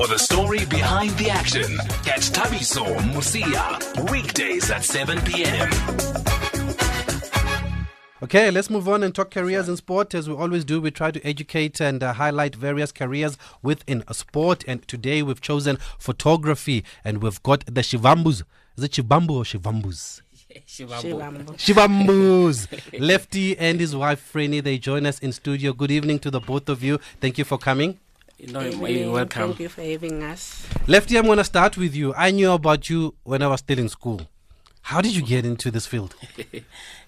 For the story behind the action, catch Thabiso Mosia weekdays at 7 p.m. Okay, let's move on and talk careers in sport. As we always do, we try to educate and uh, highlight various careers within a sport. And today we've chosen photography and we've got the Shivambus. Is it Shivambu or Shivambus? Shivambu. Shivambus. Lefty and his wife, Freni, they join us in studio. Good evening to the both of you. Thank you for coming. No, Evening. you're welcome. Thank you for having us. Lefty, I'm going to start with you. I knew about you when I was still in school. How did you get into this field?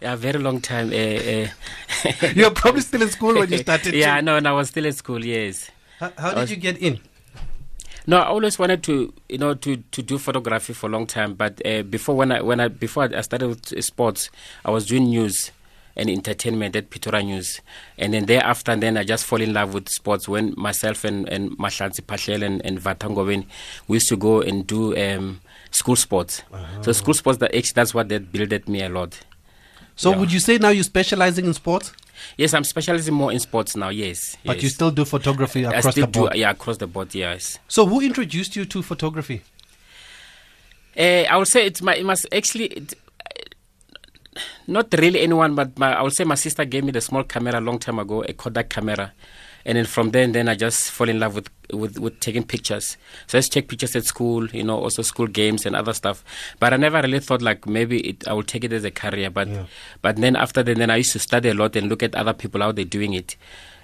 Yeah, very long time. Uh, uh, You were probably still in school when you started. yeah, too. no, and I was still in school. Yes. How, how did you get in? No, I always wanted to, you know, to, to do photography for a long time. But uh, before when I when I before I started with sports, I was doing news and entertainment at Pretoria News, and then thereafter, then I just fall in love with sports. When myself and and Mahlansi Pachel and and Vatangoven, we used to go and do um, school sports. So school sports, that actually that's what that builded me a lot. So Yeah. would you say now you're specializing in sports? Yes, I'm specializing more in sports now. Yes, But yes. you still do photography I across still the board. do, yeah, across the board. Yes. So who introduced you to photography? Uh, I would say it's my it must actually it, not really anyone, but my, I would say my sister gave me the small camera a long time ago, a Kodak camera, and then from then then I just fall in love with with, with taking pictures. So I to take pictures at school, you know, also school games and other stuff. But I never really thought like maybe it, I would take it as a career. But Yeah. but then after that, then I used to study a lot and look at other people how they're doing it.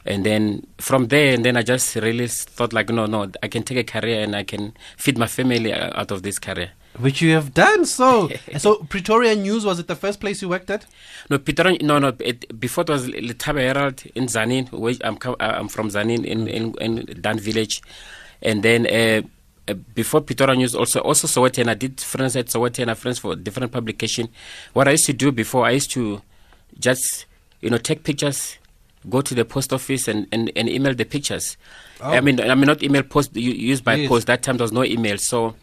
And then from there, and then I just really thought like, no, no, I can take a career and I can feed my family uh, out of this career. Which you have done. So so Pretoria News was it the first place you worked at? No, Pretoria. No, no. It, before it was Letaba Herald in Tzaneen. Where I'm, uh, I'm from Tzaneen in, in in Dan village, and then uh, uh, before Pretoria News also also Sowetan. I did friends at Sowetan. Friends for different publication. What I used to do before, I used to just you know take pictures, go to the post office and, and, and email the pictures. I mean, I mean not email post used by Yes. post. That time there was no email, so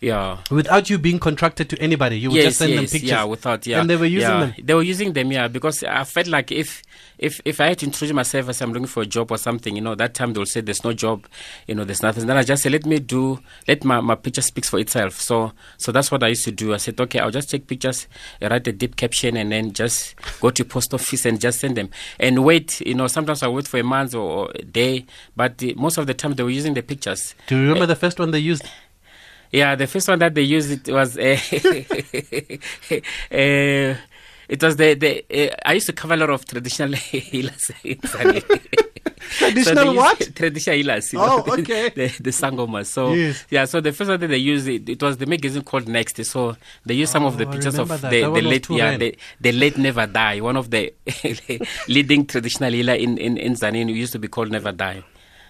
yeah. Without you being contracted to anybody, you would just send them pictures. Yeah, without yeah. And they were using yeah. them. They were using them, yeah, because I felt like if if if I had to introduce myself as I'm looking for a job or something, you know, that time they'll say there's no job, you know, there's nothing. Then I just say let me do let my, my picture speaks for itself. So so that's what I used to do. I said, okay, I'll just take pictures, uh, write a deep caption, and then just go to post office and just send them and wait. You know, sometimes I wait for a month or, or a day, but the, most of the time they were using the pictures. Do you remember uh, the first one they used? Yeah, the first one that they used it was uh, uh, it was the the uh, I used to cover a lot of traditional healers. Traditional used what? Traditional healers. You Oh, know, okay. The, the sangomas. So Yes. yeah, so the first one that they used it, it was the magazine called Next. So they used some of the Oh, pictures of remember the, that. That the late yeah the, the late Never Die, one of the leading traditional healer in in in Tzaneen who used to be called Never Die.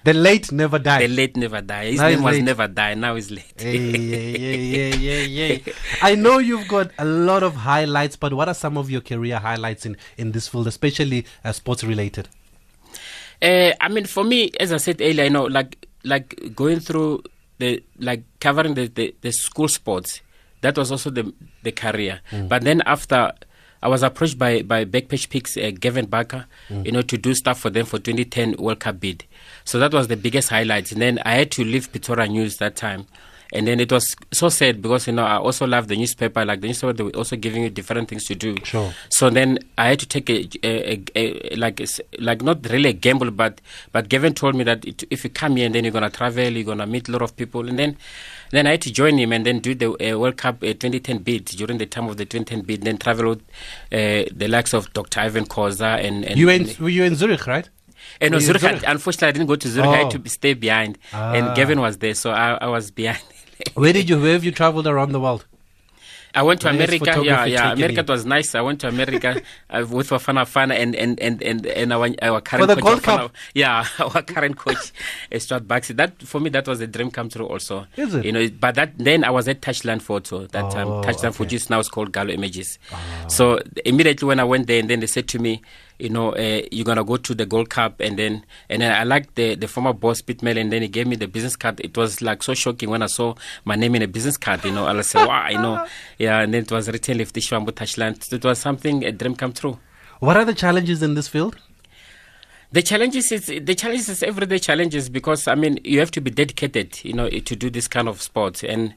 The late never died. The late Never Die. His Now name was late. Never Die. Now he's late. Hey, yeah, yeah, yeah, yeah, yeah. I know you've got a lot of highlights, but what are some of your career highlights in, in this field, especially uh, sports related? Uh, I mean, for me, as I said earlier, you know, like like going through the like covering the, the, the school sports, that was also the the career. But then after, I was approached by by BackpagePix, uh, Gavin Barker, you know, to do stuff for them for 2010 World Cup bid. So that was the biggest highlight. And then I had to leave Pretoria News that time. And then it was so sad because you know I also love the newspaper. Like the newspaper, they were also giving you different things to do. Sure. So then I had to take a, a, a, a like like not really a gamble, but but Gavin told me that it, if you come here and then you're gonna travel, you're gonna meet a lot of people, and then then I had to join him and then do the uh, World Cup uh, 2010 bid during the time of the 2010 bid. Then travel with uh, the likes of Dr. Irvin Khoza and, and You were in, were you in Zurich, right? And were Zurich, Zurich? unfortunately, I didn't go to Zurich. I Oh. had to stay behind, Ah. and Gavin was there, so I, I was behind. Where did you, where have you traveled around the world? I went to Where is America. Yeah, yeah. America it was nice. I went to America uh, with Bafana Bafana and and and and, and our, our current the coach. Cup? Yeah, our current coach, Stuart Baxter. That for me, that was a dream come true. Also, Is it? You know, but that then I was at Touchline Photo that time. Oh, Touchline okay. Photo is now it's called Gallo Images. So immediately when I went there, and then they said to me, you know, uh, you're gonna go to the Gold Cup, and then and then I like the the former boss Pitmel, and then he gave me the business card. It was like so shocking when I saw my name in a business card. You know, I was like, wow, you know, yeah, and then it was written Lefty Shivambu Touchline. It was something a dream come true. What are the challenges in this field? The challenges is the challenges is everyday challenges because I mean you have to be dedicated, you know, to do this kind of sports and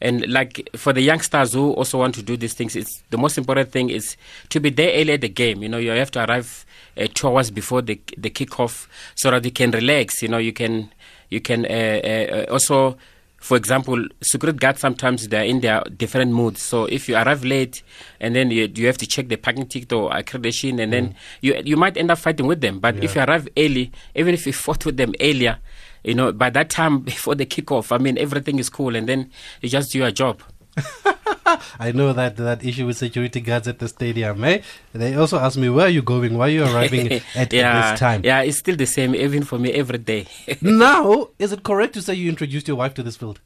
and like for the youngsters who also want to do these things, it's the most important thing is to be there early at the game. You know, you have to arrive uh, two hours before the the kickoff so that you can relax. You know, you can you can uh, uh, also for example, security guards sometimes they're in their different moods. So if you arrive late and then you, you have to check the parking ticket or accreditation, and then you you might end up fighting with them. But if you arrive early, even if you fought with them earlier, you know by that time before the kickoff, I mean everything is cool, and then you just do your job. I know that that issue with security guards at the stadium. Eh? They also ask me, "Where are you going? Why are you arriving at, at this time?" yeah, it's still the same even for me every day. Now, is it correct to say you introduced your wife to this field?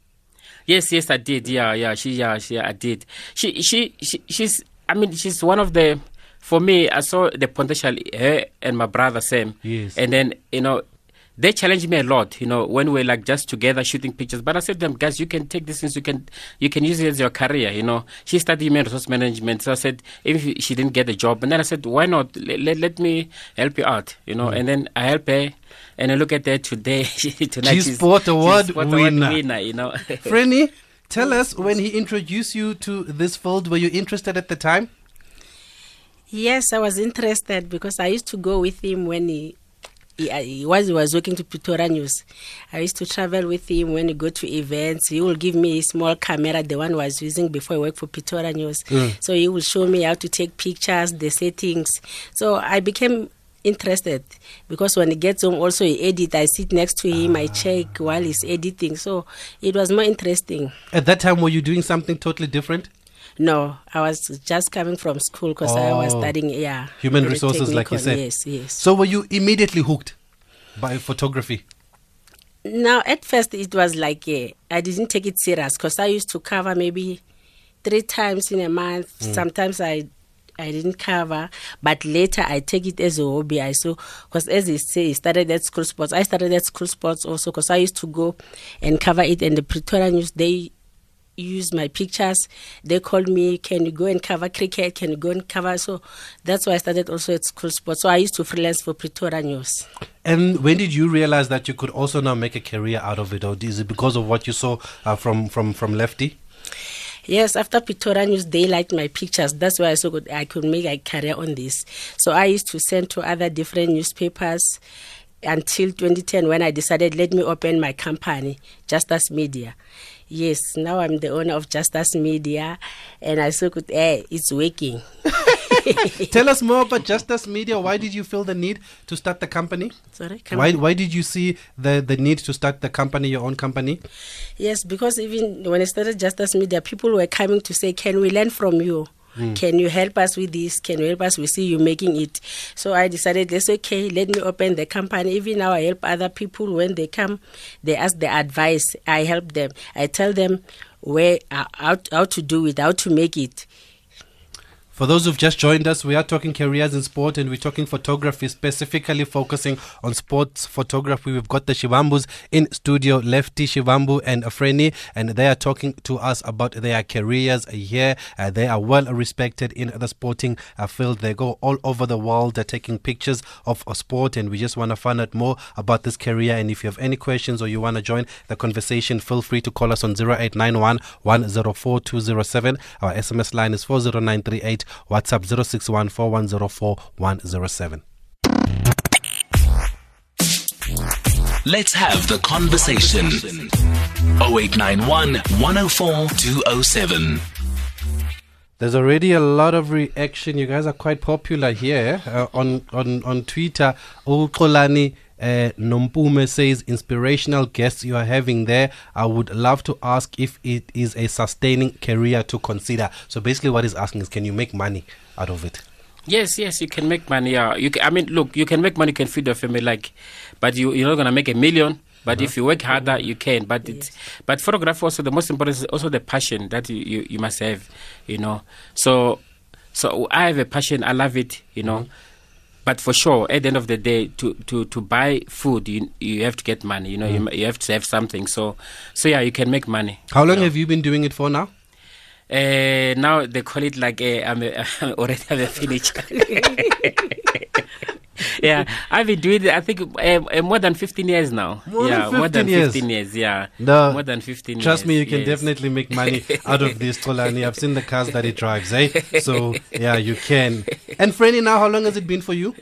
Yes, yes, I did. Yeah, yeah, she, yeah, she, I did. She, she, she, she's. I mean, she's one of the. For me, I saw the potential. Her and my brother Sam. Yes. And then you know, they challenged me a lot. You know, when we're like just together shooting pictures. But I said to them, guys, you can take this things. You can, you can use it as your career. You know, she studied human resource management. So I said, if she didn't get a job, and then I said, why not? Let, let, let me help you out. You know, mm. and then I help her. And I look at her today. tonight, She's Sport Award Sport winner. winner. You know. Frenny, tell us when he introduced you to this field, were you interested at the time? Yes, I was interested because I used to go with him when he. He, uh, he was he was working to Pretoria News. I used to travel with him when he go to events. He will give me a small camera, the one I was using before I worked for Pretoria News. So he will show me how to take pictures, the settings. So I became interested because when he gets home, also he edit. I sit next to him, I check while he's editing. So it was more interesting. At that time, were you doing something totally different? No, I was just coming from school because I was Oh. studying, yeah. Human resources, like you said. Yes, yes. So were you immediately hooked by photography? Now, at first, it was like uh, I didn't take it serious because I used to cover maybe three times in a month. Mm. Sometimes I I didn't cover, but later I take it as a hobby. I saw because as he say, he started at school sports. I started at school sports also because I used to go and cover it. And the Pretoria News they use my pictures. They called me, "Can you go and cover cricket? Can you go and cover?" So that's why I started also at school sports. So I used to freelance for Pretoria News. And when did you realize that you could also now make a career out of it, or is it because of what you saw uh, from from from Lefty? Yes, after Pretoria News, they liked my pictures. That's why I saw good, I could make a career on this. So I used to send to other different newspapers until 2010 when I decided let me open my company, Justice Media. Yes, now I'm the owner of Justice Media, and I saw good, eh, it's working. Tell us more about Justice Media. Why did you feel the need to start the company? Sorry, Why why did you see the the need to start the company, your own company? Yes, because even when I started Justice Media, people were coming to say, Can we learn from you? Can you help us with this? Can you help us? We see you making it. So I decided, that's okay, let me open the company. Even now, I help other people when they come, they ask the advice. I help them. I tell them where, uh, how, how to do it, how to make it. For those who've just joined us, we are talking careers in sport and we're talking photography, specifically focusing on sports photography. We've got the Shivambus in studio, Lefty Shivambu and Afreni, and they are talking to us about their careers here. Uh, they are well respected in the sporting uh, field. They go all over the world uh, taking pictures of a sport, and we just want to find out more about this career. And if you have any questions or you want to join the conversation, feel free to call us on 0891 104 207. Our SMS line is 40938. WhatsApp 0614 104 Let's have the conversation. 0891 104 207. There's already a lot of reaction. You guys are quite popular here uh, on on on Twitter. Ukolani uh, Nompume says inspirational guests you are having there. I would love to ask if it is a sustaining career to consider. So basically, what he's asking is, can you make money out of it? Yes, yes, you can make money. Yeah, you. Can, I mean, look, you can make money, you can feed your family, like, but you you're not gonna make a million. But if you work harder, you can. But it's but photography also the most important is also the passion that you, you, you must have, you know. So so I have a passion. I love it, you know. But for sure, at the end of the day, to, to, to buy food, you you have to get money. You know, you, mm. you have to have something. So so yeah, you can make money. How long have you been doing it for now? Uh, now they call it like uh, I'm a, already have a finished. yeah, I've been doing it. I think uh, uh, more than fifteen years now. More than yeah, more than years. fifteen years. Yeah, No, more than fifteen. Trust years. me, you can yes. definitely make money out of this, Tolani. I've seen the cars that he drives, eh? So, yeah, you can. And Franny, now, how long has it been for you?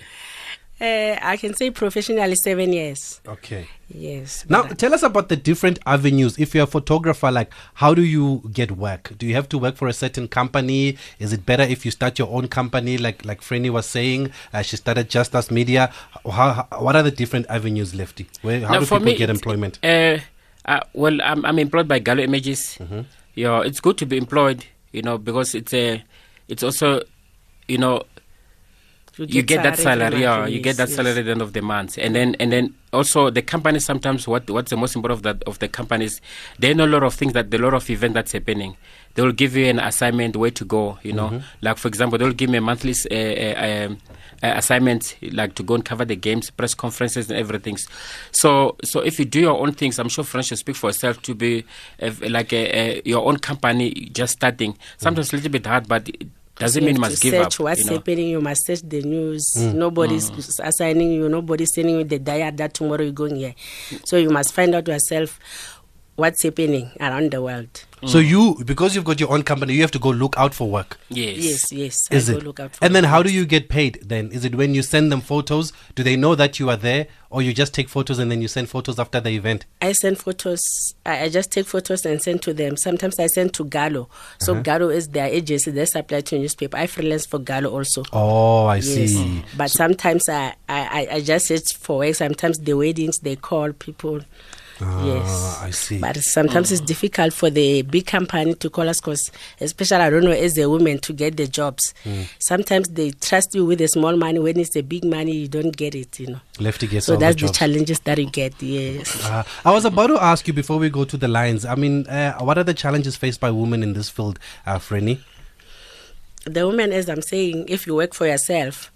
Uh, I can say professionally seven years. Okay. Yes. Now, but tell us about the different avenues. If you're a photographer, like, how do you get work? Do you have to work for a certain company? Is it better if you start your own company, like like Franny was saying? Uh, she started Just Us Media. How, how, what are the different avenues, Lefty? Where, how Now, do for people me, get employment? Uh, uh, well, I'm, I'm employed by Gallo Images. Mm-hmm. Yeah, it's good to be employed, you know, because it's a, it's also, you know, you get that salary salary, yeah, you get that yes. salary at the end of the month, and then and then also the company sometimes what what's the most important of that of the companies they know a lot of things that the lot of event that's happening. They will give you an assignment where to go, you know, Mm-hmm. like for example, they will give me a monthly uh, uh, um, uh, assignment like to go and cover the games, press conferences, and everything. So so if you do your own things, I'm sure French will speak for itself to be uh, like a, a, your own company just starting. Sometimes a little bit hard, but. It, doesn't you mean you must give search up. What's you know? happening? You must search the news. Mm. Nobody's assigning you. Nobody's sending you the diet that tomorrow you're going here. So you must find out yourself what's happening around the world. So you, because you've got your own company, you have to go look out for work. Yes, Yes. yes. Is I it? go look out for and then the how do you get paid then? Is it when you send them photos? Do they know that you are there? Or you just take photos and then you send photos after the event? I send photos. I, I just take photos and send to them. Sometimes I send to Gallo. So Uh-huh. Gallo is their agency. They supply to newspaper. I freelance for Gallo also. Oh, I Yes. see. But sometimes I, I, I- I just search for work. Sometimes the weddings they call people. Yes. Ah, I see. But sometimes it's difficult for the big company to call us because, especially, I don't know, as a woman to get the jobs. Hmm. Sometimes they trust you with the small money. When it's the big money, you don't get it, you know. Lefty gets So that's the the challenges that you get, yes. Uh, I was about to ask you before we go to the lines. I mean, uh, what are the challenges faced by women in this field, uh, Frenny? the woman, as I'm saying, if you work for yourself,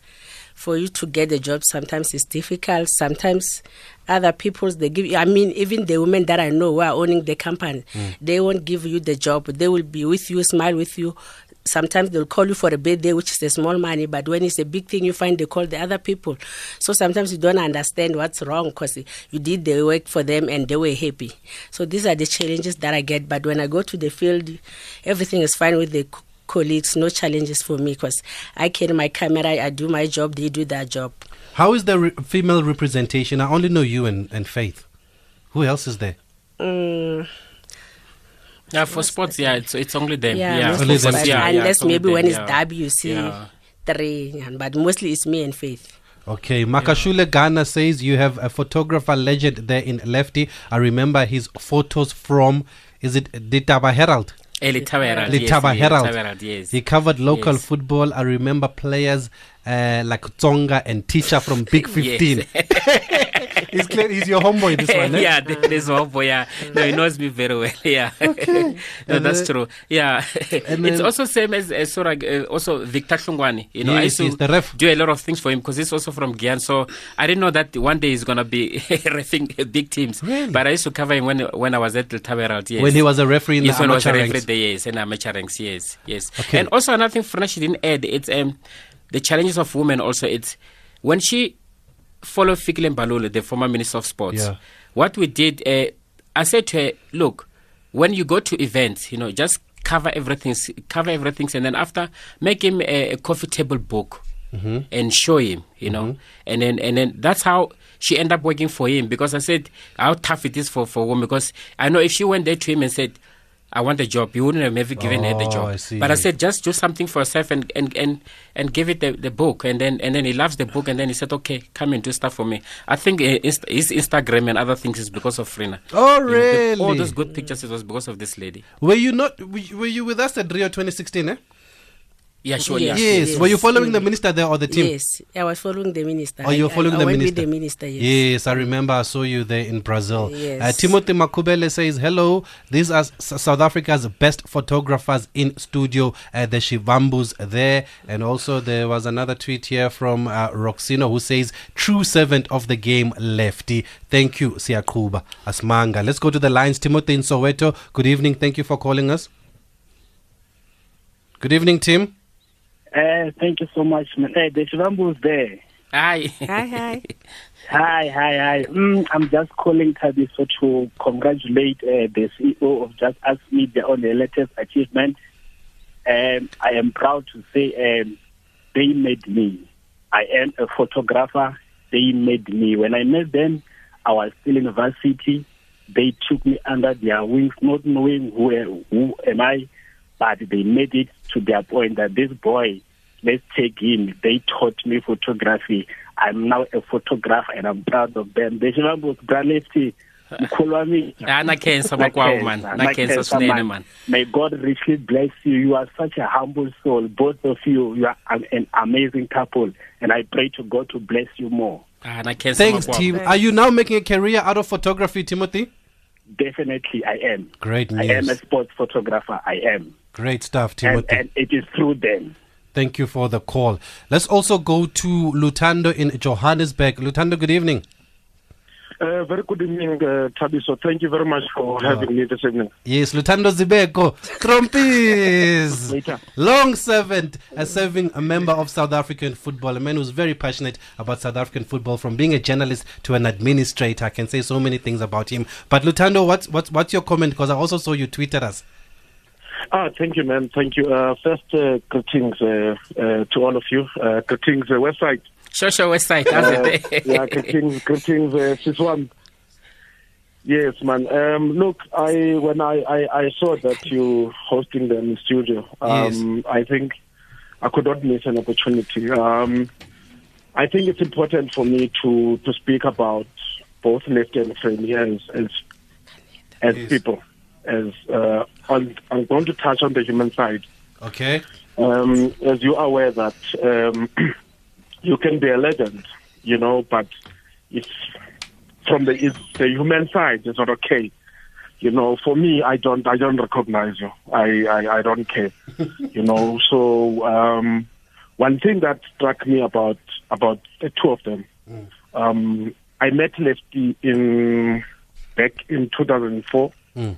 for you to get a job, sometimes it's difficult. Sometimes other people's they give you. I mean, even the women that I know who are owning the company, mm. they won't give you the job. They will be with you, smile with you. Sometimes they'll call you for a birthday, which is a small money, but when it's a big thing, you find they call the other people. So sometimes you don't understand what's wrong because you did the work for them and they were happy. So these are the challenges that I get. But when I go to the field, everything is fine with the colleagues, no challenges for me because I carry my camera, I do my job, they do their job. How is the re- female representation? I only know you and, and Faith. Who else is there? Mm, Yeah, for sports, yeah, it's it's only them. yeah, Yeah, most Only of them. us, Sports, yeah, yeah, unless it's only maybe them, when it's yeah. derby, you see Yeah. three, yeah, but mostly it's me and Faith. Okay, Makashule Gana says you have a photographer legend there in Lefty. I remember his photos from, is it Letaba Herald? Eh, Letaba Herald, yes, Herald. Herald, yes. He covered local Yes. football. I remember players uh, like Tsonga and Teacher from Big 15. he's, clear, he's your homeboy, this one, eh? yeah, th- there's one boy. Yeah, no, he knows me very well. Yeah, okay. no, that's then- true. Yeah, and it's also same as, as Sorag, uh, also Victor Hlungwani. You know, I used to yes, the ref. do a lot of things for him because he's also from Giyani. So I didn't know that one day he's gonna be refing big teams. Really? But I used to cover him when when I was at the Taberalt. Yes. When he was a referee in yes, the when I was a referee ranks. there, yes, in amateur ranks, yes, yes. Okay. And also another thing Fresh didn't add, it's um the challenges of women. Also, it's when she followed Fikile Mbalula, the former Minister of Sports. Yeah. What we did, uh, I said to her, look, when you go to events, you know, just cover everything, cover everything, and then after make him a, a coffee table book and show him, you know, and then and then that's how she ended up working for him because I said how tough it is for for women because I know if she went there to him and said. I want a job. You wouldn't have never given her the Oh, job. I. But I said, just do something for yourself and and and, and give it the, the book. And then and then he loves the book. And then he said, okay, come and do stuff for me. I think uh, his Instagram and other things is because of Frina. Oh, You know, the- really? all those good pictures, it was because of this lady. Were you not, were you- were you with us at Rio 2016, eh? Yeah, sure. Yes. Yes. yes. Were you following the minister there or the team? Yes, I was following the minister. Oh, you were following I, the I went minister. With the minister, yes. Yes, I remember I saw you there in Brazil. Yes. Uh, Timothy Makubele says, Hello, these are S- South Africa's best photographers in studio, uh, the Shivambus there. And also, there was another tweet here from uh, Roxino who says, True servant of the game, lefty. Thank you, Siakuba Asmanga. Let's go to the lines. Timothy in Soweto, good evening. Thank you for calling us. Good evening, Tim. Uh, thank you so much, man. Hey, the Shivambu is there. Hi. Hi, hi. Hi, hi, hi. Mm, I'm just calling Thabiso to congratulate uh, the CEO of Just Ask Media on the latest achievement. Um, I am proud to say um, they made me. I am a photographer. They made me. When I met them, I was still in varsity. They took me under their wings, not knowing who, who am I, but they made it to their point that this boy, let's take him. They taught me photography. I'm now a photographer and I'm proud of them. The Shivambos Bralefti, mkhulu wami. Ah, na cancer makwawo man. Na Na cancer cancer, swinene man. May God richly bless you. You are such a humble soul. Both of you, you are an, an amazing couple. And I pray to God to bless you more. Ah, na cancer Thanks, makwawo. team. Are you now making a career out of photography, Timothy? Definitely, I am. Great news. I am a sports photographer. I am. Great stuff, And, Timothy. and it is through them. Thank you for the call. Let's also go to Lutando in Johannesburg. Lutando, good evening. Uh, very good evening, uh, Thabiso. Thank you very much for having me this evening. Yes, Lutando Zibeko, Trumpis. Long servant, a serving a member of South African football, a man who's very passionate about South African football, from being a journalist to an administrator. I can say so many things about him. But Lutando, what's what's what's your comment? Because I also saw you tweeted us. Ah, thank you, man. Thank you. Uh, first, uh, greetings uh, uh, to all of you. Uh, greetings, uh, website. Show show website, Uh, yeah, greetings, greetings, uh, Siswan. Yes, man. Um, look, I when I, I, I saw that you hosting them in the studio, um, I think I could not miss an opportunity. Um, I think it's important for me to, to speak about both left and friendly as as as Yes. people. As uh, I'm, I'm going to touch on the human side. Okay. Um, as you are aware that um, you can be a legend, you know, but if from the it's the human side, it's not okay. You know, for me, I don't, I don't recognize you. I, I, I don't care. you know, so um, one thing that struck me about about the two of them, um, I met Lefty in back in 2004. Mm.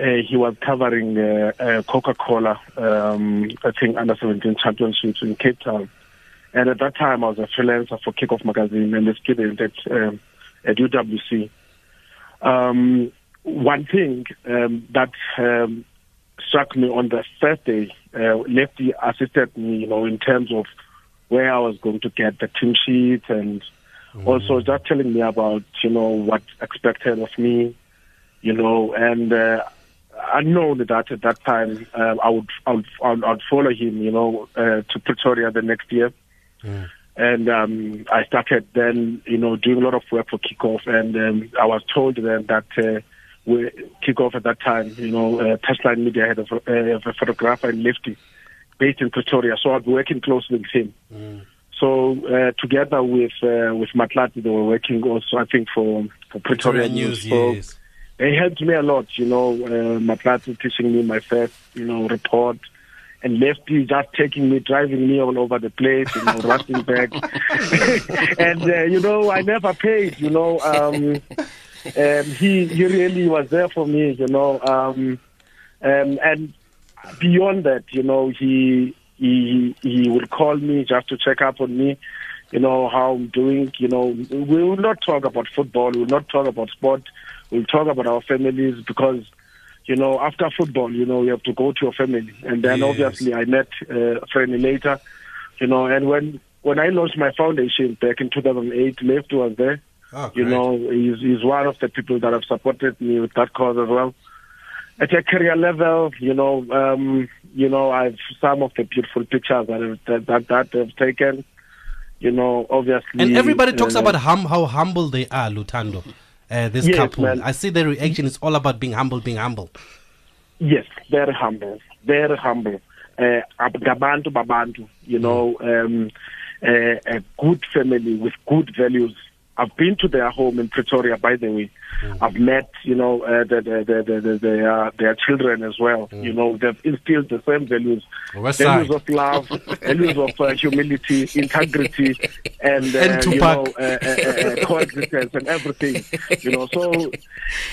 Uh, he was covering uh, uh, Coca-Cola, um, I think under 17 championships in Cape Town. And at that time, I was a freelancer for Kickoff magazine and a student at um, at UWC. Um, one thing um, that um, struck me on the first day, uh, Lefty assisted me, you know, in terms of where I was going to get the team sheet and also just telling me about, you know, what's expected of me, you know, and uh, I know that at that time uh, I would I would, I would, follow him, you know, uh, to Pretoria the next year. And um, I started then, you know, doing a lot of work for Kickoff, and um, I was told then that uh, we Kickoff at that time, you know, uh, Touchline Media had a, uh, a photographer in Lifty, based in Pretoria, so I'd be working closely with him. So uh, together with uh, with Matlati, they were working also, I think, for for Pretoria, News. So yes. They helped me a lot, you know, uh, Matlati teaching me my first, you know, report. And Lefty just taking me, driving me all over the place, you know, rushing back. and, uh, you know, I never paid, you know. Um, um, he, he really was there for me, you know. Um, um, and beyond that, you know, he, he, he would call me just to check up on me, you know, how I'm doing. You know, we will not talk about football, we will not talk about sport, we'll talk about our families because you know, after football, you know, you have to go to your family. And then Yes. obviously I met uh, a friend later, you know, and when when I launched my foundation back in 2008, Left was there. Oh, You know, he's, he's one of the people that have supported me with that cause as well. At a career level, you know, um, you know, I've some of the beautiful pictures that I've, that, that, that I've taken. You know, obviously, And everybody talks uh, about hum- how humble they are, Lutando. Uh, this Yes, couple. man. I see the reaction is all about being humble, being humble. Yes, very humble, very humble. Uh, Gabantu Babantu, you know, um, uh, a good family with good values. I've been to their home in Pretoria, by the way. Mm. I've met, you know, uh, the, the, the, the, the, their, their children as well. Mm. You know, they've instilled the same values. West values side. of love, values of uh, humility, integrity, and, uh, And you Tupac. know, uh, uh, uh, coexistence and everything. You know, so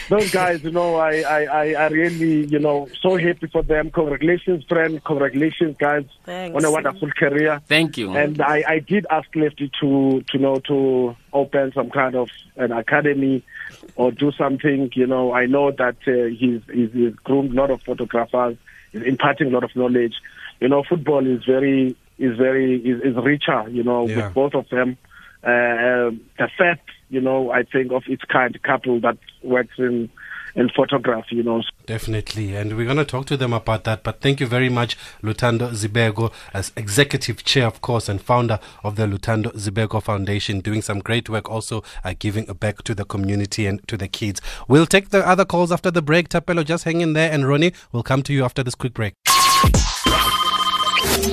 those guys, you know, I, I, I, I really, you know, so happy for them. Congratulations, friend. Congratulations, guys, Thanks. on a wonderful career. Thank you. And I, I did ask Lefty to to know to open some kind of an academy or do something. You know, I know that uh, he's, he's he's groomed a lot of photographers, he's imparting a lot of knowledge. You know, football is very is very is, is richer. You know, Yeah. with both of them. Uh, um, the first, you know, I think of its kind couple that works in in photography. You know, Definitely, and we're going to talk to them about that. But thank you very much, Lutando Zibego, as executive chair, of course, and founder of the Lutando Zibego Foundation, doing some great work, also uh, giving back to the community and to the kids. We'll take the other calls after the break. Tapelo, just hang in there, and Ronnie we'll come to you after this quick break.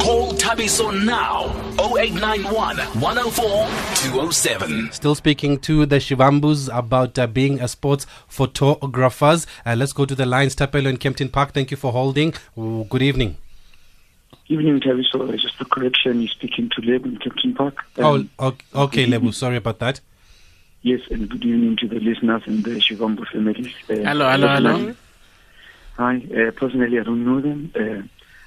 Call Thabiso now 0891 104 207. Still speaking to the Shivambus about uh, being a sports photographers. Uh, let's go to the lines. Tapelo in Kempton Park. Thank you for holding. Ooh, Good evening. Evening, Terry. So, uh, just a correction. You're speaking to Leb in Kempton Park. Um, oh, okay, okay Lebu. Sorry about that. Yes, and good evening to the listeners and the Shivambu families. Uh, Hello, hello, hello. Hi. Uh, personally, I don't know them. Uh,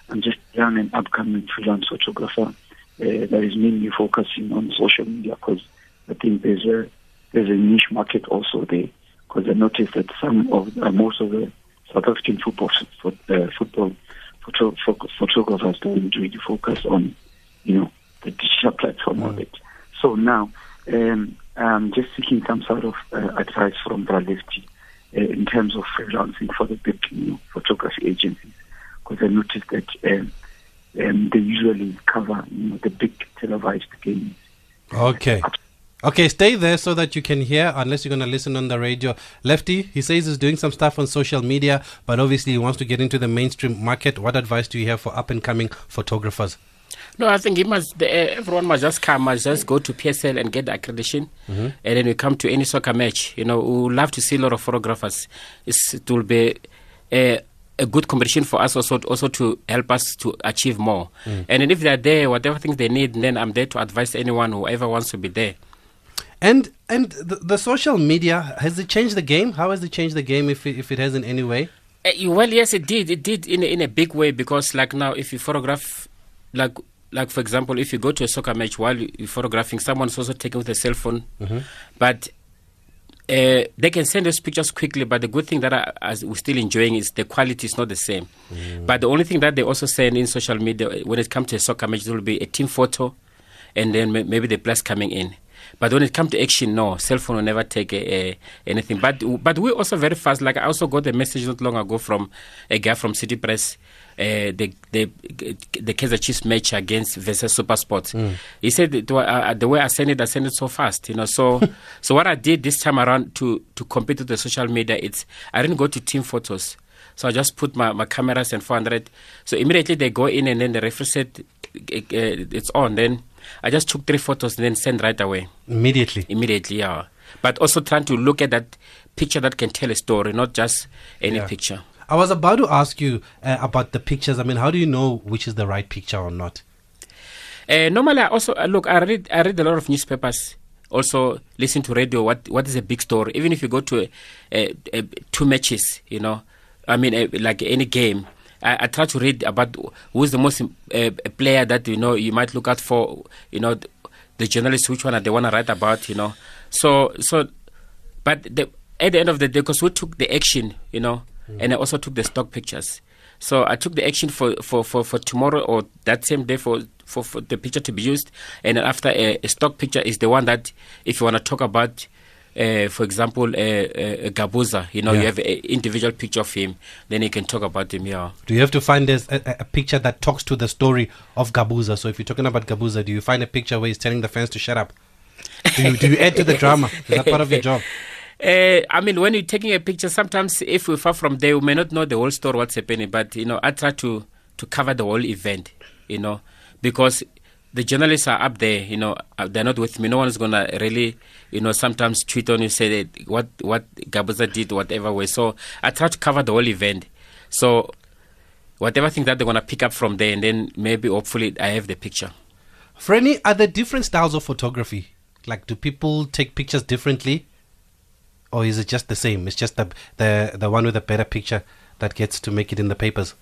I'm just young and upcoming freelance photographer uh, that is mainly focusing on social media because I think there's a there's a niche market also there. Because I noticed that some of uh, most of the South African football fo- uh, football photo, pho- photographers don't really focus on you know the digital platform of it. So now um, I'm just seeking some sort of uh, advice from Bralefti uh, in terms of freelancing for the big you know, photography agencies because I noticed that um, um, they usually cover you know, the big televised games. Okay. Okay, stay there so that you can hear, unless you're going to listen on the radio. Lefty, he says he's doing some stuff on social media, but obviously he wants to get into the mainstream market. What advice do you have for up and coming photographers? No, I think he must. The, uh, everyone must just come, must just go to PSL and get the accreditation, and then we come to any soccer match. You know, we would love to see a lot of photographers. It's, it will be a, a good competition for us also, also to help us to achieve more. And then if they're there, whatever things they need, then I'm there to advise anyone whoever wants to be there. And and the, the social media has it changed the game? How has it changed the game if it, if it has in any way? Uh, well, yes, it did. It did in a, in a big way because, like now, if you photograph, like like for example, if you go to a soccer match while you- you're photographing, someone's also taking with a cell phone, but uh, they can send us pictures quickly. But the good thing that I, as we're still enjoying is the quality is not the same. But the only thing that they also send in social media uh, when it comes to a soccer match, it will be a team photo, and then maybe the players coming in. But when it comes to action, no, cell phone will never take a, a, anything. But but we're also very fast. Like I also got a message not long ago from a guy from City Press. Uh, the the the Kaiser Chiefs match against versus Super Sports. He said it, uh, the way I sent it, I sent it so fast, you know. So so what I did this time around to to compete with the social media, it's I didn't go to team photos. So I just put my, my cameras and 400. So immediately they go in and then the referee said uh, it's on. Then I just took three photos and then send right away Immediately. immediately. Yeah, but also trying to look at that picture that can tell a story, not just any Yeah. picture. I was about to ask you uh, about the pictures. I mean, how do you know which is the right picture or not? Uh, normally, I also uh, look. I read. I read a lot of newspapers. Also, listen to radio. What What is a big story? Even if you go to a, a, two matches, you know, I mean, like any game, I, I try to read about who is the most uh, player that you know you might look out for. You know, the, the journalists which one are they want to write about. You know, so so, but the, at the end of the day, because we took the action, you know, and I also took the stock pictures. So I took the action for, for, for, for tomorrow or that same day for, for, for the picture to be used. And after a, a stock picture is the one that, if you want to talk about, uh, for example, uh, uh, Gabuza, you know, Yeah. you have an individual picture of him, then you can talk about him, yeah. Do you have to find a, a- a picture that talks to the story of Gabuza? So if you're talking about Gabuza, do you find a picture where he's telling the fans to shut up? Do you, do you add to the drama? Is that part of your job? Uh, I mean, when you're taking a picture, sometimes if we're far from there, we may not know the whole story, what's happening. But you know, I try to to cover the whole event. You know, because the journalists are up there, you know, uh, they're not with me. No one's gonna really, you know, sometimes tweet on you say that what what Gabuza did, whatever way. So I try to cover the whole event. So whatever thing that they're gonna pick up from there, and then maybe hopefully I have the picture. Frenny, are there different styles of photography? Like, do people take pictures differently, or is it just the same? It's just the the the one with a better picture that gets to make it in the papers.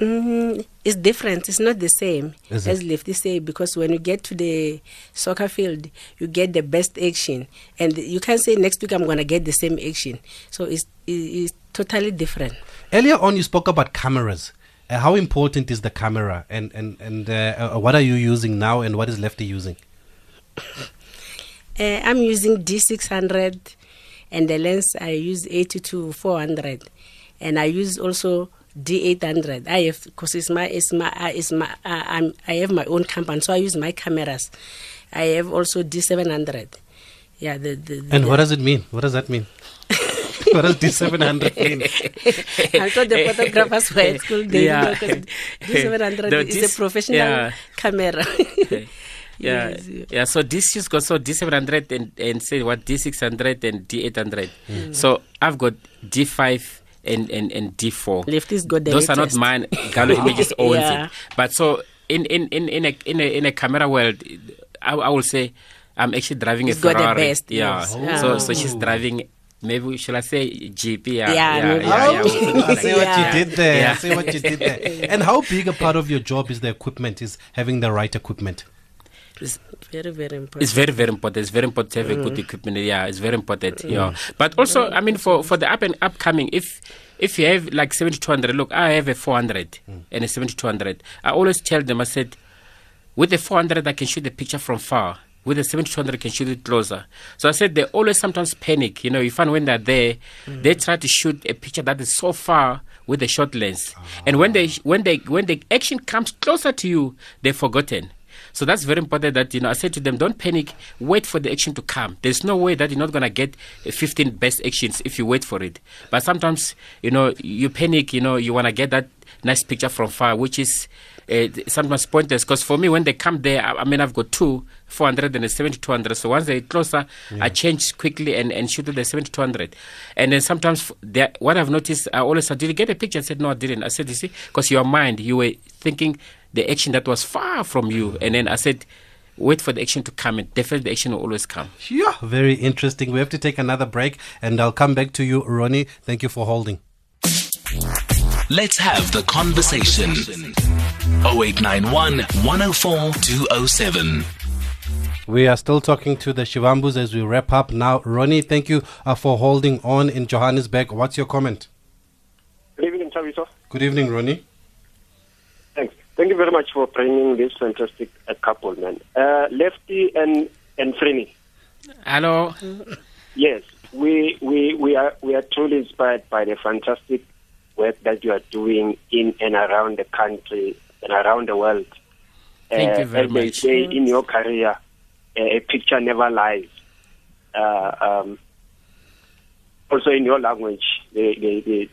Mm, it's different. It's not the same it? as Lefty say because when you get to the soccer field, you get the best action, and you can't say next week I'm gonna get the same action. So it's it's totally different. Earlier on, you spoke about cameras. Uh, how important is the camera, and and and uh, uh, what are you using now, and what is Lefty using? Uh, I'm using D600, and the lens I use 80 to 400, and I use also D800. I have because it's my it's my uh, it's my uh, I'm, I have my own company, so I use my cameras. I have also D700. Yeah, the, the, the And what does it mean? What does that mean? what does D seven hundred mean? I thought the photographers were at school. They Yeah. know 'cause D700 No, is this- a professional yeah. camera. Yeah, yeah. yeah. So this is got so D seven hundred and and say what D six hundred and D eight hundred. Mm. So I've got D five and and and D four. Lefty's got the Those are not mine. Gallo Images owns Yeah. it. But so in in in in a in a in a camera world, I, I will say I'm actually driving He's a got the best, yeah. yes. So Yeah. so she's driving. Maybe shall I say GP? Yeah, Yeah, maybe. yeah, yeah, Oh, I see what Yeah. you did there. I Yeah. see what you did there. And how big a part of your job is the equipment? Is having the right equipment? It's very, very important. It's very, very important. It's very important to have a good mm. equipment. Yeah, it's very important. Mm. Yeah, but also, I mean, for for the up and upcoming, if if you have like seventy two hundred, look, I have a four hundred mm. and a seventy two hundred. I always tell them, I said, with the four hundred, I can shoot the picture from far. With the seventy two hundred, I can shoot it closer. So I said they always sometimes panic. You know, you find when they're there, they try to shoot a picture that is so far with a short lens, and when ah. they when they when the action comes closer to you, they've forgotten. So that's very important that, you know, I said to them, don't panic, wait for the action to come. There's no way that you're not going to get uh, 15 best actions if you wait for it. But sometimes, you know, you panic, you know, you want to get that nice picture from far, which is uh, sometimes pointless. Because for me, when they come there, I, I mean, I've got two, 400 and a 7200. So once they're closer, I change quickly and, and shoot the 7200. And then sometimes, what I've noticed, I always said, did you get a picture? I said, no, I didn't. I said, you see, because your mind, you were thinking the action that was far from you. And then I said, wait for the action to come, and definitely the action will always come. Yeah, very interesting. We have to take another break, and I'll come back to you, Ronnie. Thank you for holding. Let's have the conversation. 0891 104 207. We are still talking to the Shivambus as we wrap up now. Ronnie, thank you uh, for holding on in Johannesburg. What's your comment? Good evening, Thabiso. Good evening, Ronnie. Thank you very much for bringing this fantastic uh, couple, man. Uh, Lefty and and Frenny. Hello. Yes, we we we are we are truly inspired by the fantastic work that you are doing in and around the country and around the world. Thank Uh, you very as they say in your career, uh, a picture never lies. Uh, um, also in your language, they they, they,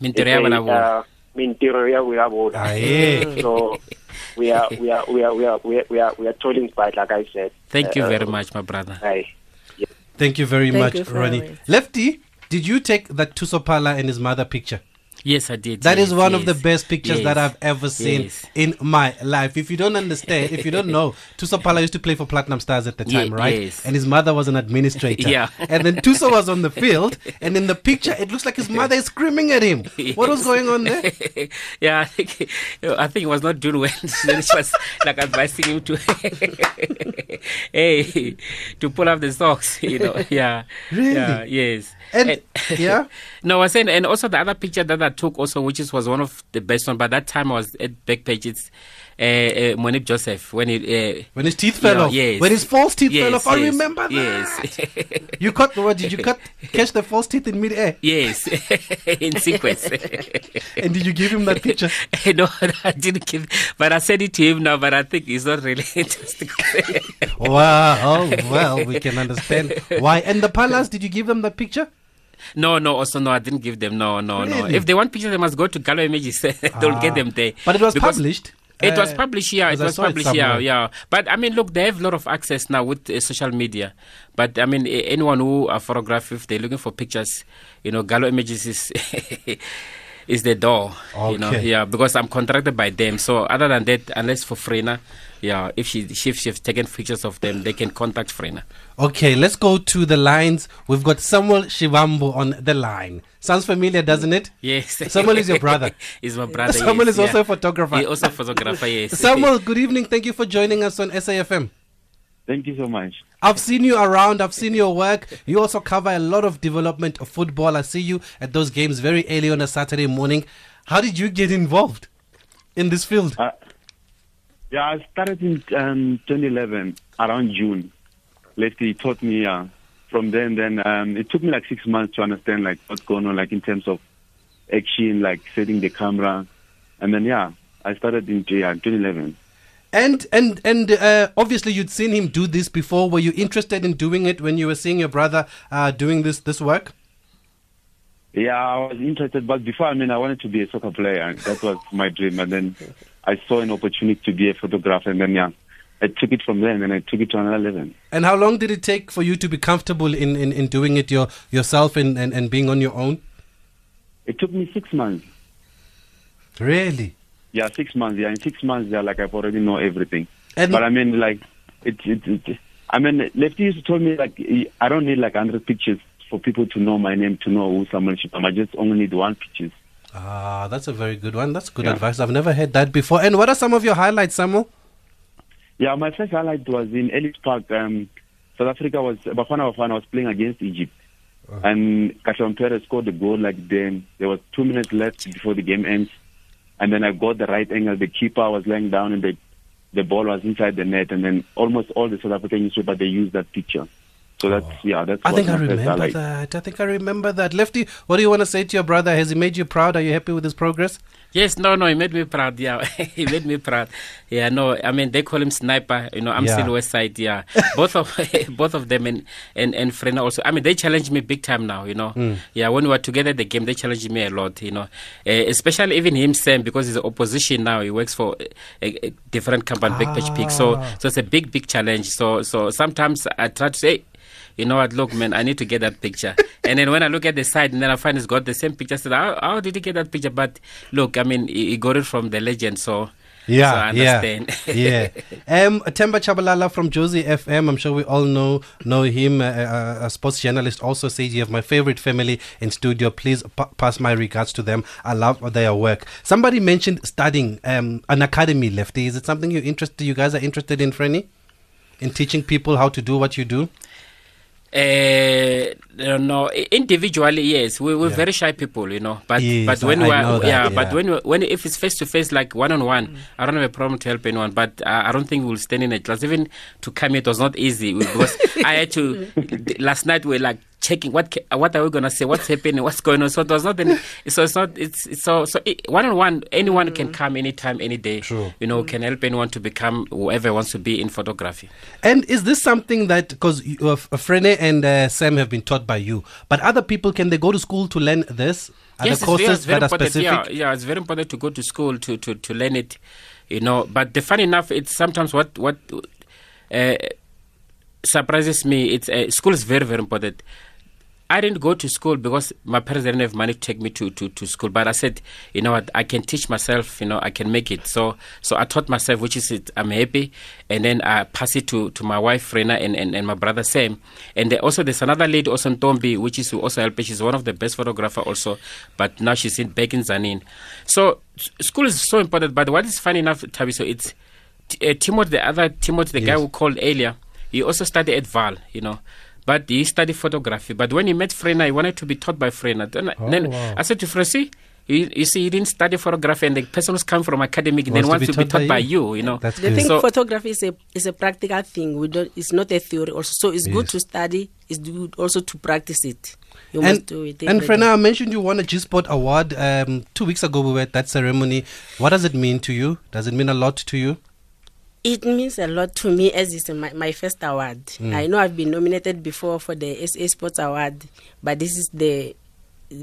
they ya say, bona bona. uh, "Mintiro ya wena bona." So we are we are we are we are we are we are, we are totally inspired, like I said. Thank you Uh, very much, my brother. Aye. Thank you very Thank much, you Ronnie. Lefty, did you take that Thuso Phala and his mother picture? Yes, I did. That yes, is one of the best pictures that I've ever seen yes. in my life. If you don't understand, if you don't know, Thuso Phala used to play for Platinum Stars at the time, right? yes. And his mother was an administrator. Yeah. And then Thuso was on the field, and in the picture, it looks like his mother is screaming at him. What was going on there? yeah, I think I think he was not doing well. then she was like advising him to hey to pull up the socks, you know. Yeah. Really? Yeah, yes. And- yeah? No, I was saying and also the other picture that I took also which is was one of the best one, but that time I was at back pages uh, uh, Moneeb Joseph when he uh, When his teeth fell yeah, off. Yes. When his false teeth fell Yes, off. I remember that. Yes. You cut, what, did you cut, catch the false teeth in midair? yes. In sequence. And did you give him that picture? no, I didn't give, but I said it to him now. But I think he's not really interested. wow. Oh, well, we can understand why. And the Palace, did you give them that picture? No, no. Also, no, I didn't give them. No, no, no. If they want pictures, they must go to Gallo Images. They'll Ah. get them there. But it was Because- published. It was Uh, published, here. It was it published, yeah, somewhere. yeah. But I mean, look, they have a lot of access now with uh, social media. But I mean, anyone who are photograph, if they're looking for pictures, you know, Gallo Images is is the door. okay. You know, yeah, because I'm contracted by them. So other than that, unless for Frena, yeah, if she if she's taken pictures of them, they can contact Frena. Okay, let's go to the lines. We've got Samuel Shivambu on the line. Sounds familiar, doesn't it? Yes, Samuel is your brother. He's my brother. Samuel yes, is also yeah. a photographer. He also a photographer. Yes. Samuel, good evening. Thank you for joining us on SAFM. Thank you so much. I've seen you around. I've seen your work. You also cover a lot of development of football. I see you at those games very early on a Saturday morning. How did you get involved in this field? Uh, yeah, I started in um, 2011 around June. Lefty taught me. Uh, from then, then um, it took me like six months to understand like what's going on, like in terms of action, like setting the camera, and then yeah, I started in yeah, 2011. And and and uh, obviously you'd seen him do this before. Were you interested in doing it when you were seeing your brother uh, doing this this work? Yeah, I was interested, but before I mean, I wanted to be a soccer player. That was my dream, and then I saw an opportunity to be a photographer, and then yeah, I took it from there, and then I took it to another level. And how long did it take for you to be comfortable in, in, in doing it your, yourself and, and, and being on your own? It took me six months. Really? Yeah, six months. Yeah, in six months, yeah, like I've already know everything. And But I mean, like, it, it, it, I mean, Lefty used to tell me like, I don't need like hundred pictures for people to know my name, to know who someone should I just only need one picture. Ah, that's a very good one. That's good Yeah. advice. I've never heard that before. And what are some of your highlights, Samuel? Yeah, my first highlight was in Ellis Park. Um, South Africa was Bafana Bafana was playing against Egypt, and Kashon Perez scored the goal. Like then, there was two minutes left before the game ends, and then I got the right angle. The keeper was laying down, and the the ball was inside the net, and then almost all the South African newspaper they used that picture. So that's yeah, that's. I think I remember highlight. that. I think I remember that. Lefty, what do you want to say to your brother? Has he made you proud? Are you happy with his progress? Yes, no, no, he made me proud. Yeah, he made me proud. Yeah, no, I mean they call him sniper. You know, I'm Yeah. still West Side. Yeah, both of both of them and and and Frena also. I mean, they challenge me big time now. You know, Hmm. yeah. When we were together at the game, they challenged me a lot. You know, uh, especially even him Sam because he's opposition now. He works for a, a different company, BackpagePix. So Ah. so it's a big big challenge. So so sometimes I try to say. You know what? Look, man, I need to get that picture. and then when I look at the side, and then I find he's got the same picture. I said, how, how did he get that picture? But look, I mean, he, he got it from the legend, so Yeah, so I understand. yeah, yeah. Um, Temba Chabalala from Jozi FM. I'm sure we all know know him. Uh, uh, a sports journalist also says you have my favorite family in studio. Please pa- pass my regards to them. I love their work. Somebody mentioned studying um, an academy. Lefty, is it something you interested? You guys are interested in, Frenny, in teaching people how to do what you do? Uh, no, i- individually, yes, we, we're Yeah. very shy people, you know. But Yes, but when I- we I know are, that, yeah, yeah. but when we, when if it's face to face, like one on one, I don't have a problem to help anyone. But uh, I don't think we'll stand in a class. Even to come here, it was not easy because I had to. last night we were like checking what ca- what are we gonna say, what's happening, what's going on. So it was not. Any, so it's not. It's, it's so so one on one. Anyone can come anytime, any day. True. You know, can help anyone to become whoever wants to be in photography. And is this something that because uh, Frene and uh, Sam have been taught by you, but other people can they go to school to learn this? Are yes, the courses it's very, that are important. specific? Yeah, yeah, it's very important to go to school to, to, to learn it, you know. But the funny enough, it's sometimes what what uh, surprises me. It's uh, school is very very important. I didn't go to school because my parents didn't have money to take me to, to, to school. But I said, you know what, I can teach myself. You know, I can make it. So so I taught myself, which is it. I'm happy, and then I pass it to, to my wife Rena and, and, and my brother Sam. And also there's another lady also Ntombi, which is who also help. me. She's one of the best photographer also, but now she's in back in Tzaneen. So school is so important. But what is funny enough, Thabiso, it's uh, Timothy, the other Timothy, the guy who called earlier. He also studied at Val, you know. But he studied photography. But when he met Frena, he wanted to be taught by Frena. Then, I- Oh, then wow. I said to Frena, see, you, you see, he didn't study photography, and the person who's come from academic then Wants wants to be taught, by, you. you, know. That's The good. thing So- photography is a is a practical thing. We don't. It's not a theory. Also, so it's good to study. It's good also to practice it. You and must do it. and Frena. I mentioned you won a Gsport award um, two weeks ago. We were at that ceremony. What does it mean to you? Does it mean a lot to you? It means a lot to me as it's my, my first award. Mm. I know I've been nominated before for the SA Sports Award, but this is the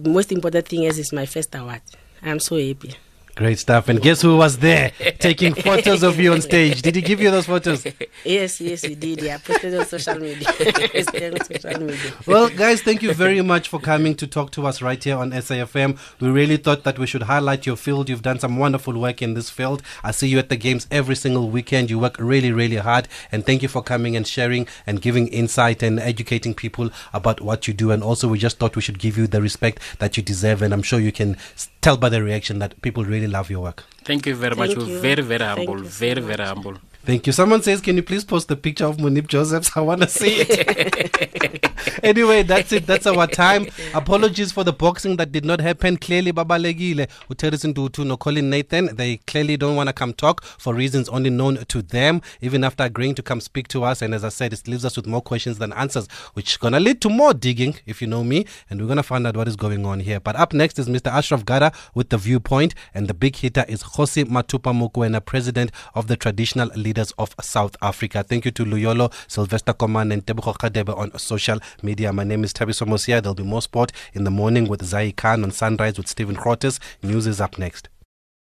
most important thing as it's my first award. I'm so happy. Great stuff. And guess who was there taking photos of you on stage? Did he give you those photos? Yes, yes, he did. Yeah, posted on social media. On social media. Well, guys, thank you very much for coming to talk to us right here on SAFM. We really thought that we should highlight your field. You've done some wonderful work in this field. I see you at the games every single weekend. You work really, really hard. And thank you for coming and sharing and giving insight and educating people about what you do. And also, we just thought we should give you the respect that you deserve. And I'm sure you can tell by the reaction that people really love your work. Thank you very much. Thank We're very, very humble. you so very, very humble. Thank you. Someone says, Can you please post the picture of Moneeb Josephs? I want to see it. anyway, that's it. That's our time. Apologies for the boxing that did not happen. Clearly, Babalegile, Uterisin Dutu, no Colin Nathan, they clearly don't want to come talk for reasons only known to them, even after agreeing to come speak to us. And as I said, it leaves us with more questions than answers, which is going to lead to more digging, if you know me. And we're going to find out what is going on here. But up next is Mr. Ashraf Garda with the viewpoint. And the big hitter is Jose Matupa Mokoena, president of the traditional leaders of South Africa. Thank you to Luyolo, Sylvester Coman, and Tebuko Khadebe on social media. My name is Thabiso Mosia. There'll be more sport in the morning with Zai Khan on Sunrise with Stephen Grootes. News is up next.